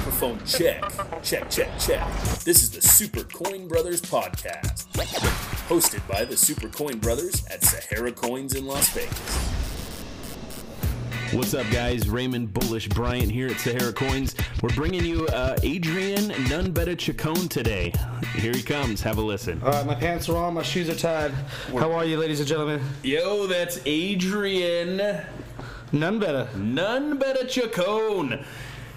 Microphone check. Check, check, check. This is the Super Coin Brothers podcast. Hosted by the Super Coin Brothers at Sahara Coins in Las Vegas. What's up, guys? Raymond Bullish Bryant here at Sahara Coins. We're bringing you uh, Adrian None Better Chacon today. Here he comes. Have a listen. All right, my pants are on, my shoes are tied. How are you, ladies and gentlemen? Yo, that's Adrian None better. None Better Chacon.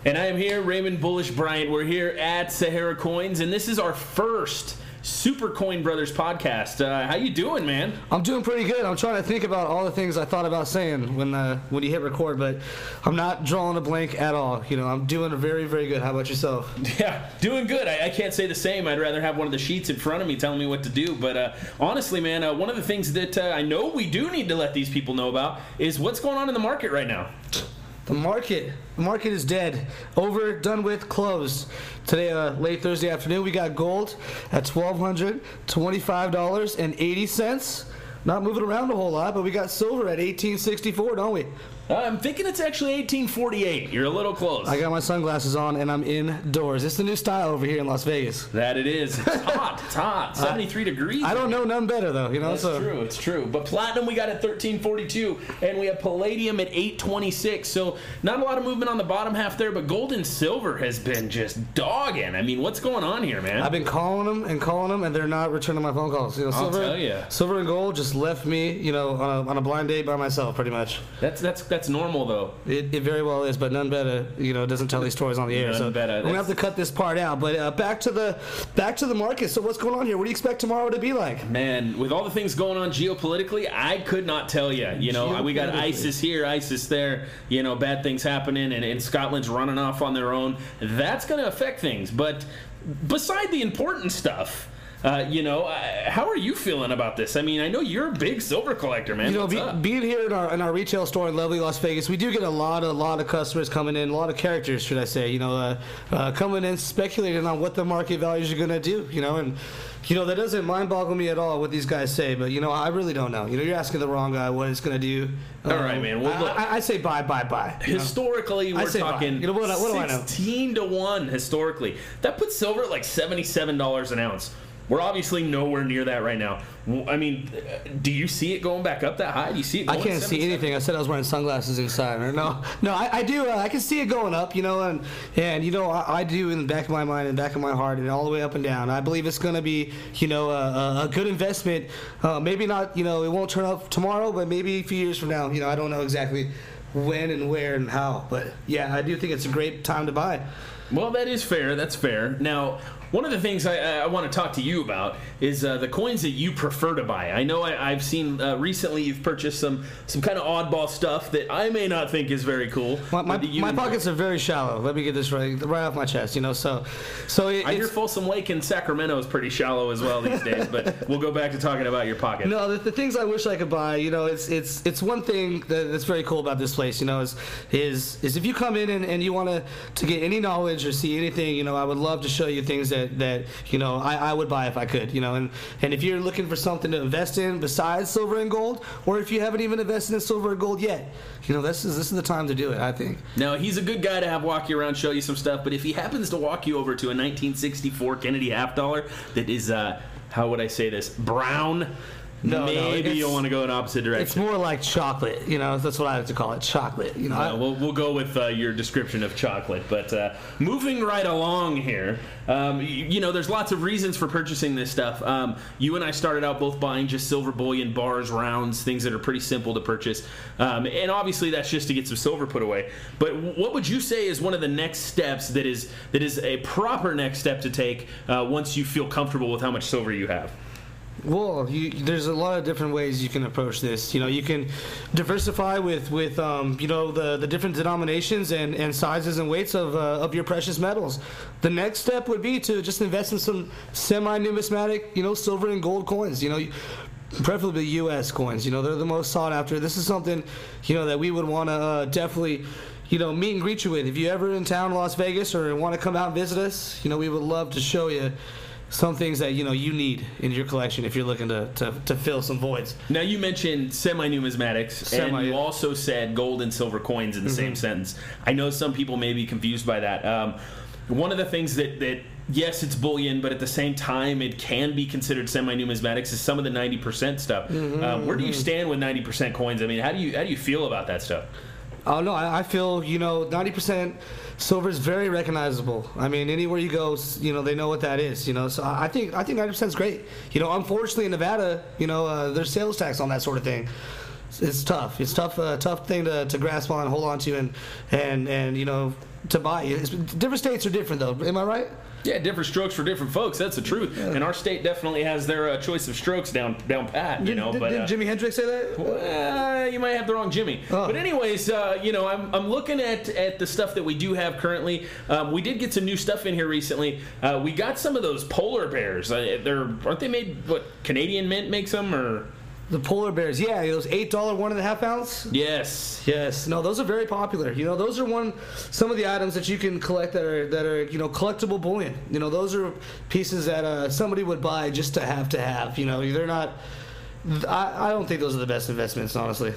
And I am here, Raymond Bullish Bryant. We're here at Sahara Coins, and this is our first Super Coin Brothers podcast. Uh, how you doing, man? I'm doing pretty good. I'm trying to think about all the things I thought about saying when uh, when you hit record, but I'm not drawing a blank at all. You know, I'm doing very, very good. How about yourself? Yeah, doing good. I, I can't say the same. I'd rather have one of the sheets in front of me telling me what to do. But uh, honestly, man, uh, one of the things that uh, I know we do need to let these people know about is what's going on in the market right now. The market, the market is dead, over, done with, closed. Today, uh, late Thursday afternoon, we got gold at twelve hundred twenty-five dollars and eighty cents. Not moving around a whole lot, but we got silver at eighteen sixty-four, don't we? Uh, I'm thinking it's actually 1848. You're a little close. I got my sunglasses on and I'm indoors. It's the new style over here in Las Vegas. that it is. It's hot. It's hot. 73 degrees. I don't know none better though, you know. That's so true. It's true. But platinum we got at 1342, and we have palladium at 826. So not a lot of movement on the bottom half there, but gold and silver has been just dogging. I mean, what's going on here, man? I've been calling them and calling them, and they're not returning my phone calls. You know, I'll silver, tell ya. silver and gold just left me, you know, on a, on a blind date by myself, pretty much. That's that's that's normal though. It, it very well is, but none better, you know, doesn't tell these stories on the air. None so better. I'm gonna have to cut this part out. But uh, back to the back to the market. So what's going on here? What do you expect tomorrow to be like? Man, with all the things going on geopolitically, I could not tell you. You know, we got ISIS here, ISIS there. You know, bad things happening, and, and Scotland's running off on their own. That's going to affect things. But beside the important stuff, uh, you know, uh, how are you feeling about this? I mean, I know you're a big silver collector, man. You know, be, being here in our in our retail store in lovely Las Vegas, we do get a lot of lot of customers coming in, a lot of characters, should I say? You know, uh, uh, coming in speculating on what the market values are going to do. You know, and you know that doesn't mind boggle me at all what these guys say, but you know, I really don't know. You know, you're asking the wrong guy what it's going to do. All right, man. Well, I, look. I, I say buy, buy, buy. know? Historically, I we're buy. talking You know, what- what do I know? 16 to 1 historically. That puts silver at like $77 an ounce. We're obviously nowhere near that right now. I mean, do you see it going back up that high? Do you see it I can't see anything. I said I was wearing sunglasses inside. Or no, no, I, I do. Uh, I can see it going up, you know, and and you know, I, I do in the back of my mind and back of my heart, and all the way up and down. I believe it's going to be, you know, a, a, a good investment. Uh, maybe not, you know, it won't turn up tomorrow, but maybe a few years from now. You know, I don't know exactly when and where and how, but yeah, I do think it's a great time to buy. Well, that is fair. That's fair. Now, one of the things I, I want to talk to you about is uh, the coins that you prefer to buy. I know I, I've seen uh, recently you've purchased some some kind of oddball stuff that I may not think is very cool. My, my, my pockets are very shallow. Let me get this right, right off my chest. You know, so so it, I hear Folsom Lake in Sacramento is pretty shallow as well these days, but we'll go back to talking about your pocket. No, the, the things I wish I could buy, you know, it's it's it's one thing that, that's very cool about this place, you know, is is is if you come in and, and you want to to get any knowledge or see anything, you know, I would love to show you things that that you know I, I would buy if I could, you know, and and if you're looking for something to invest in besides silver and gold, or if you haven't even invested in silver and gold yet, you know, this is this is the time to do it. I think. Now he's a good guy to have walk you around, show you some stuff. But if he happens to walk you over to a 1964 Kennedy half dollar that is, uh, how would I say this, brown, No, no, maybe it's- you'll want to go in opposite direction. It's more like chocolate, you know. That's what I like to call it, chocolate. You know, I- Uh, we'll, we'll go with uh, your description of chocolate. But uh, moving right along here, um, y- you, know, there's lots of reasons for purchasing this stuff. Um, you and I started out both buying just silver bullion, bars, rounds, things that are pretty simple to purchase. Um, and obviously, that's just to get some silver put away. But what would you say is one of the next steps that is that is a proper next step to take uh, once you feel comfortable with how much silver you have? Well, you, there's a lot of different ways you can approach this. You know, you can diversify with with um, you know the the different denominations and, and sizes and weights of uh, of your precious metals. The next step would be to just invest in some semi numismatic, you know, silver and gold coins. You know. Preferably U.S. coins. You know, they're the most sought after. This is something, you know, that we would want to uh, definitely, you know, meet and greet you with. If you ever in town, Las Vegas, or want to come out and visit us, you know, we would love to show you some things that you know you need in your collection if you're looking to, to, to fill some voids. Now you mentioned semi-numismatics, Semi, and you. Mm-hmm. also said gold and silver coins in the same sentence. I know some people may be confused by that. Um, one of the things that that yes, it's bullion, but at the same time, it can be considered semi-numismatics. Is some of the ninety percent stuff. Mm-hmm, um, where do you stand with ninety percent coins? I mean, how do you how do you feel about that stuff? Oh no, I, I feel you know ninety percent silver is very recognizable. I mean, anywhere you go, you know they know what that is. You know, so I think I think ninety percent is great. You know, unfortunately in Nevada, you know, uh, there's sales tax on that sort of thing. It's, it's tough. It's tough. A tough thing to, to grasp on, hold on to, and and and you know to buy. It's, different states are different though. Am I right? Yeah, different strokes for different folks. That's the truth. And our state definitely has their uh, choice of strokes down down pat. You Did, know, did, but did uh, Jimi Hendrix say that? Uh, you might have the wrong Jimmy. Oh. But anyways, uh, you know, I'm, I'm looking at, at the stuff that we do have currently. Um, we did get some new stuff in here recently. Uh, we got some of those polar bears. Uh, they're aren't they made? What Canadian Mint makes them or? The polar bears, yeah, those eight dollar one and a half ounce. Yes. Yes, no, those are very popular. You know, those are one some of the items that you can collect that are that are you know collectible bullion. You know, those are pieces that uh, somebody would buy just to have to have. You know, they're not. I, I don't think those are the best investments, honestly.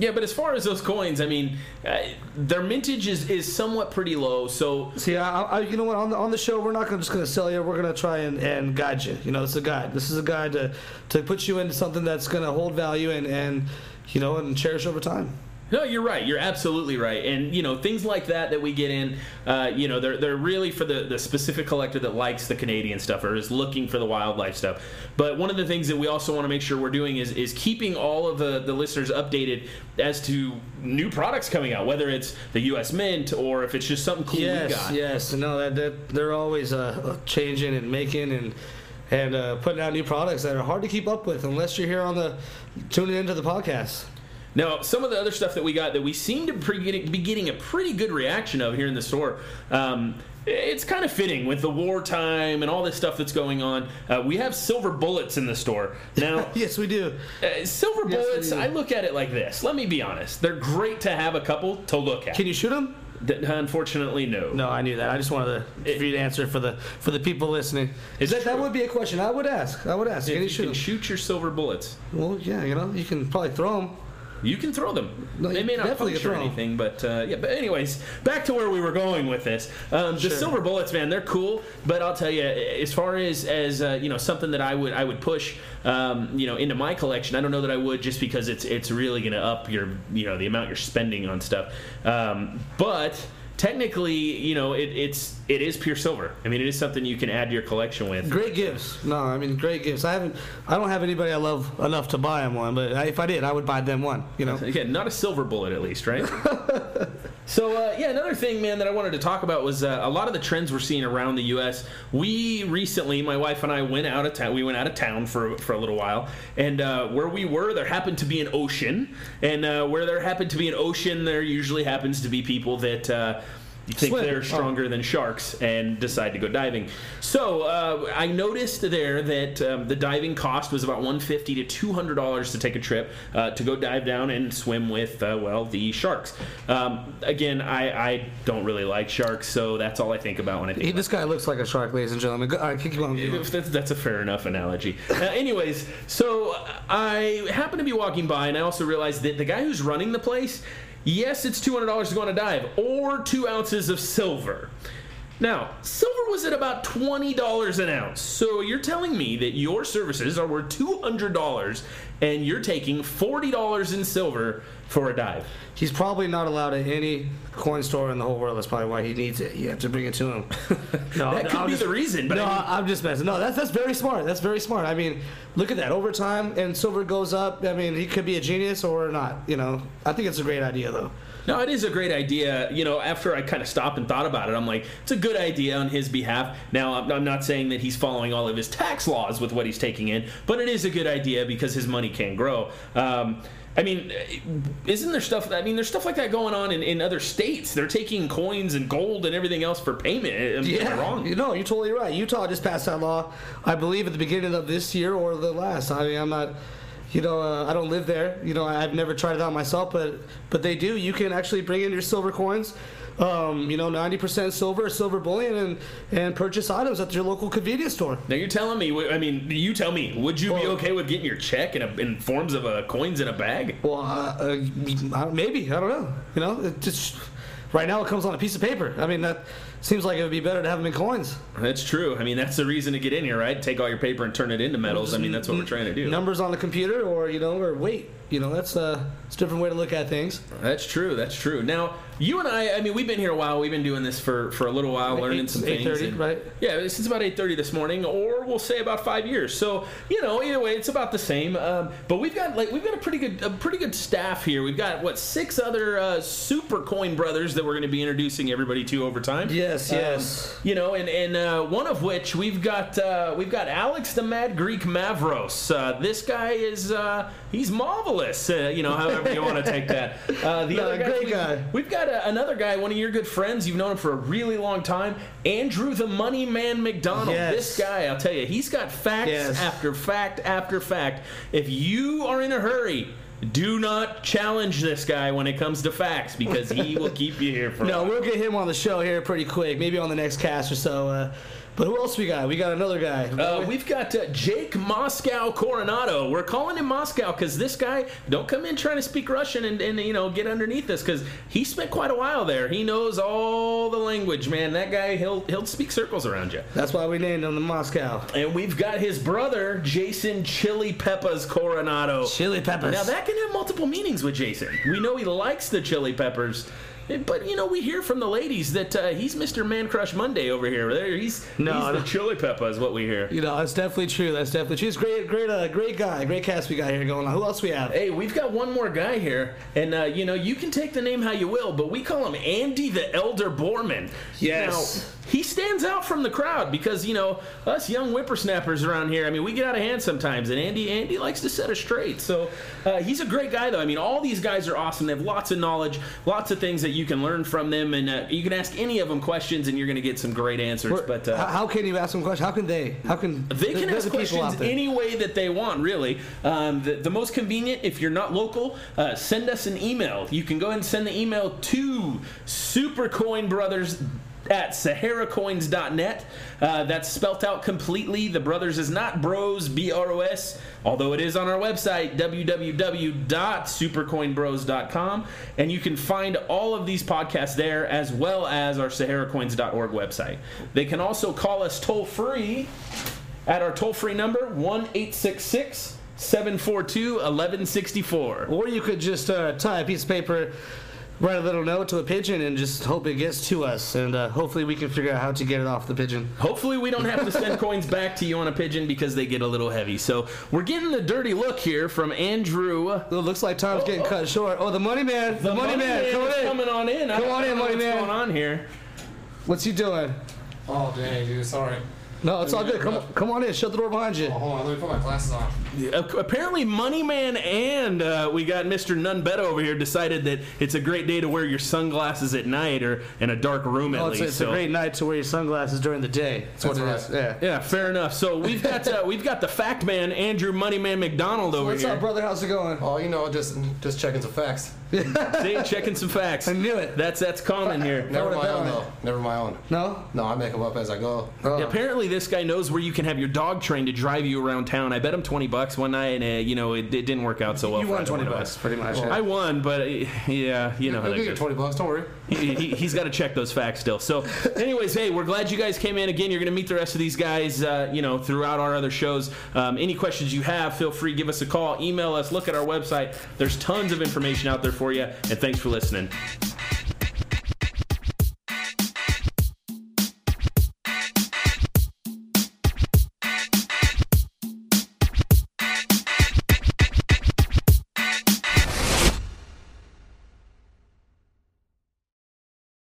Yeah, but as far as those coins, I mean, uh, their mintage is, is somewhat pretty low. So See, I, I, you know what? On the, on the show, we're not gonna, just going to sell you. We're going to try and, and guide you. You know, it's a guide. This is a guide to, to put you into something that's going to hold value and, and you know and cherish over time. No, you're right. You're absolutely right. And you know things like that that we get in, uh, you know, they're they're really for the the specific collector that likes the Canadian stuff or is looking for the wildlife stuff. But one of the things that we also want to make sure we're doing is is keeping all of the the listeners updated as to new products coming out, whether it's the U.S. Mint or if it's just something cool we Yes, got. yes. No, that, that they're always uh, changing and making and and uh, putting out new products that are hard to keep up with unless you're here on the tuning into the podcast. Now, some of the other stuff that we got that we seem to be getting a pretty good reaction of here in the store. Um, it's kind of fitting with the wartime and all this stuff that's going on. Uh, we have silver bullets in the store now. Yes, we do. Uh, silver Yes, bullets, do. I look at it like this. Let me be honest. They're great to have a couple to look at. Can you shoot them? Th- Unfortunately, no. No, I knew that. I just wanted to, for you to answer for the for the people listening. It's that, that would be a question I would ask. I would ask. If Can you you shoot can shoot your silver bullets, Well, yeah, you know, you can probably throw them. You can throw them. No, they may not puncture anything, but uh, yeah. But anyways, back to where we were going with this. Um, the Sure. silver bullets, man, they're cool. But I'll tell you, as far as as uh, you know, something that I would I would push, um, you know, into my collection. I don't know that I would just because it's it's really going to up your you know the amount you're spending on stuff. Um, but technically, you know, it, it's it is pure silver. I mean, it is something you can add to your collection with. Great gifts. No, I mean great gifts. I haven't. I don't have anybody I love enough to buy them one, but if I did, I would buy them one. You know. Again, not a silver bullet at least, right? so uh, yeah, another thing, man, that I wanted to talk about was uh, a lot of the trends we're seeing around the U.S. We recently, my wife and I went out of town. We went out of town for for a little while, and uh, where we were, there happened to be an ocean, and uh, where there happened to be an ocean, there usually happens to be people that. Think Swim. they're Oh. stronger than sharks and decide to go diving. So uh, I noticed there that um, the diving cost was about 150 to 200 dollars to take a trip uh, to go dive down and swim with uh, well the sharks. Um, again, I, I don't really like sharks, so that's all I think about when I think. He, this guy looks like a shark, ladies and gentlemen. Go, all right, keep on. keep on. if that's, that's a fair enough analogy. Uh, anyways, so I happened to be walking by, and I also realized that the guy who's running the place, yes, it's two hundred dollars to go on a dive, or two ounces of silver. Now, silver was at about twenty dollars an ounce. So you're telling me that your services are worth two hundred dollars, and you're taking forty dollars in silver for a dive. He's probably not allowed at any coin store in the whole world. That's probably why he needs it. You have to bring it to him. No, That could I'm be just- the reason, but no, I mean- I'm just messing. No, that's that's very smart. That's very smart. I mean, look at that. Over time, and silver goes up. I mean, he could be a genius or not. You know, I think it's a great idea though. No, it is a great idea. You know, after I kind of stopped and thought about it, I'm like, it's a good idea on his behalf. Now, I'm, I'm not saying that he's following all of his tax laws with what he's taking in, but it is a good idea because his money can grow. Um, I mean, isn't there stuff? I mean, there's stuff like that going on in, in other states. They're taking coins and gold and everything else for payment. Am I Yeah, wrong? You know, you're totally right. Utah just passed that law, I believe, at the beginning of this year or the last. I mean, I'm not. You know, uh, I don't live there. You know, I've never tried it out myself, but but they do. You can actually bring in your silver coins. Um, you know, 90% silver, or silver bullion, and and purchase items at your local convenience store. Now you're telling me. I mean, you tell me. Would you be okay with getting your check in, a, in forms of uh, coins in a bag? Well, uh, uh, maybe I don't know. You know, it just right now it comes on a piece of paper. I mean, that seems like it would be better to have them in coins. That's true. I mean, that's the reason to get in here, right? Take all your paper and turn it into metals. I mean, that's what we're trying to do. Numbers on the computer, or you know, or weight. You know, that's uh, it's a different way to look at things. That's true. That's true. Now, you and I, I mean, we've been here a while. We've been doing this for, for a little while, learning Eight- some things. 8:30, right? Yeah, since about 8.30 this morning, or we'll say about five years. So, you know, either way, it's about the same. Um, but we've got, like, we've got a pretty good a pretty good staff here. We've got, what, six other uh, super coin brothers that we're going to be introducing everybody to over time. Yes, Um, yes. you know, and and uh, one of which we've got uh, we've got Alex the Mad Greek Mavros. Uh, this guy is uh, he's marvelous. Uh, you know, however you want to take that. Uh, the No, other guy, great we- guy. We've got uh, another guy, one of your good friends. You've known him for a really long time, Andrew the Money Man McDonald. Yes. This guy, I'll tell you, he's got facts Yes. after fact after fact. If you are in a hurry. Do not challenge this guy when it comes to facts because he will keep you here for No, we'll get him on the show here pretty quick. Maybe on the next cast or so. Uh, but who else we got? We got another guy. Uh, we've got uh, Jake Moscow Coronado. We're calling him Moscow because this guy don't come in trying to speak Russian and, and you know get underneath this because he spent quite a while there. He knows all the language, man. That guy he'll he'll speak circles around you. That's why we named him the Moscow. And we've got his brother Jason Chili Peppers Coronado. Chili peppers. Now that can have multiple meanings with Jason. We know he likes the chili peppers. But you know, we hear from the ladies that uh, he's Mr. Man Crush Monday over here. There, he's No, he's no. the chili pepper is what we hear. You know, that's definitely true. That's definitely true. He's great, great, uh, great guy, great cast we got here going on. Who else we have? Hey, we've got one more guy here, and uh, you know you can take the name how you will, but we call him Andy the Elder Borman. Yes. Now, he stands out from the crowd because you know us young whippersnappers around here. I mean, we get out of hand sometimes, and Andy Andy likes to set us straight. So uh, he's a great guy, though. I mean, all these guys are awesome. They have lots of knowledge, lots of things that you can learn from them, and uh, you can ask any of them questions, and you're going to get some great answers. Where- but how, uh, how can you ask them questions? How can they? How can they can ask the questions any way that they want, really. Um, the, the most convenient, if you're not local, uh, send us an email. You can go ahead and send the email to supercoinbrothers at saharacoins.net. Uh, that's spelt out completely. The brothers is not bros, B R O S, although it is on our website, www.supercoinbros.com. And you can find all of these podcasts there as well as our saharacoins.org website. They can also call us toll free at our toll free number 1 866 742 1164. Or you could just uh, tie a piece of paper, write a little note to a pigeon, and just hope it gets to us. And uh, hopefully we can figure out how to get it off the pigeon. Hopefully, we don't have to send coins back to you on a pigeon because they get a little heavy. So, we're getting the dirty look here from Andrew. It looks like time's getting oh. cut short. Oh, the money man! The, money, man, come on in. coming on in. I Come don't- on in, don't know money what's man. going on here? What's he doing? Oh dang, dude, sorry. No, it's all good. Come, come on in. Shut the door behind you. Oh, hold on, let me put my glasses on. Apparently, Moneyman and uh, we got Mr. None Better over here decided that it's a great day to wear your sunglasses at night or in a dark room at Oh, it's, least. it's so. a great night to wear your sunglasses during the day. That's, what That's it is. Yeah. Yeah, fair enough. So we've got uh, we've got the fact man Andrew Moneyman McDonald over What's here. What's up, brother? How's it going? Oh, you know, just just checking some facts. See, checking some facts. I knew it. That's that's common here. Never would've my own though. Never my own. No. No, I make them up as I go. Oh. Apparently, this guy knows where you can have your dog trained to drive you around town. I bet him twenty bucks one night, and uh, you know it, it didn't work out so well. You for won either twenty one of bucks, pretty much. I won, but uh, yeah, you know how I'll that you goes. twenty bucks. Don't worry. he, he, he's got to check those facts still. So, anyways, hey, we're glad you guys came in again. You're going to meet the rest of these guys, uh, you know, throughout our other shows. Um, any questions you have, feel free give us a call, email us, look at our website. There's tons of information out there for you. And thanks for listening.